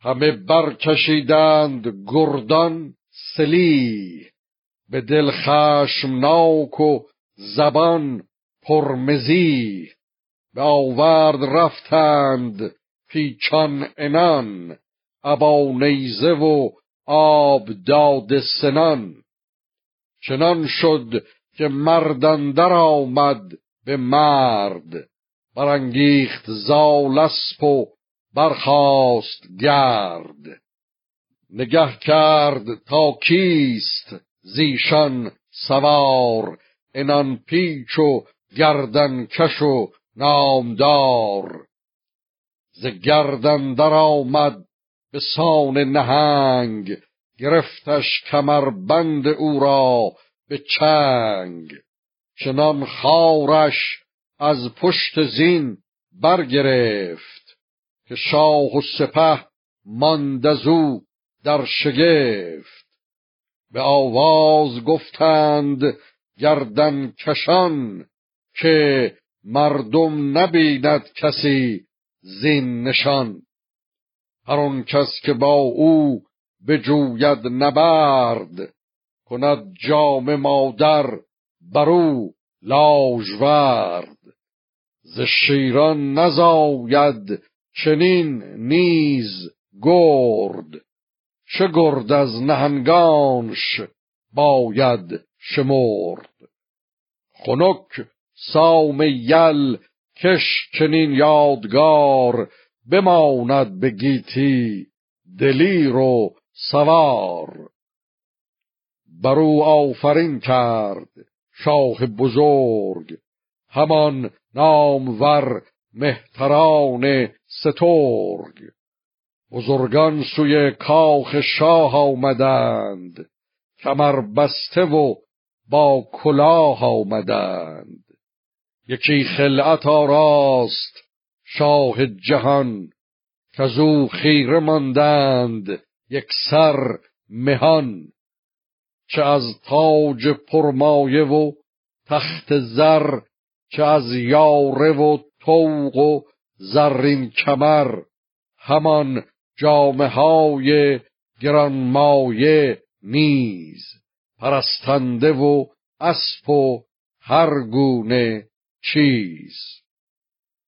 همه برکشیدند گردان سلی به دل خشمناک و زبان پرمزی. به آورد رفتند پیچان انان ابا نیزه و آب داد سنان. چنان شد که مردندر آمد به مرد برانگیخت زالسپ و برخاست گرد. نگه کرد تا کیست زیشان سوار انان پیچ و گردن کش و نامدار. ز گردن در آمد به سان نهنگ گرفتش بند او را به چنگ. چنان خارش از پشت زین برگرفت. که شاه و سپه ماند در شگفت. به آواز گفتند گردن کشان که مردم نبیند کسی زین نشان. هر کس که با او بجوید نبرد کند جام مادر برو لاژورد. ز شیران نزاید چنین نیز گرد چه گرد از نهنگانش باید شمرد. خنک سام یل کش چنین یادگار بماند به گیتی دلیر و سوار. برو آفرین کرد شاه بزرگ همان نامور مهتران سترگ. بزرگان سوی کاخ شاه آمدند. کمر بسته و با کلاه آمدند. یکی خلعت آراست شاه جهان. کزو خیره ماندند یک سر مهان. چه از تاج پرمایه و تخت زر چه از یاره و توق و زرین کمر همان جامه های گرانمایه نیز پرستنده و اسب و هر گونه چیز.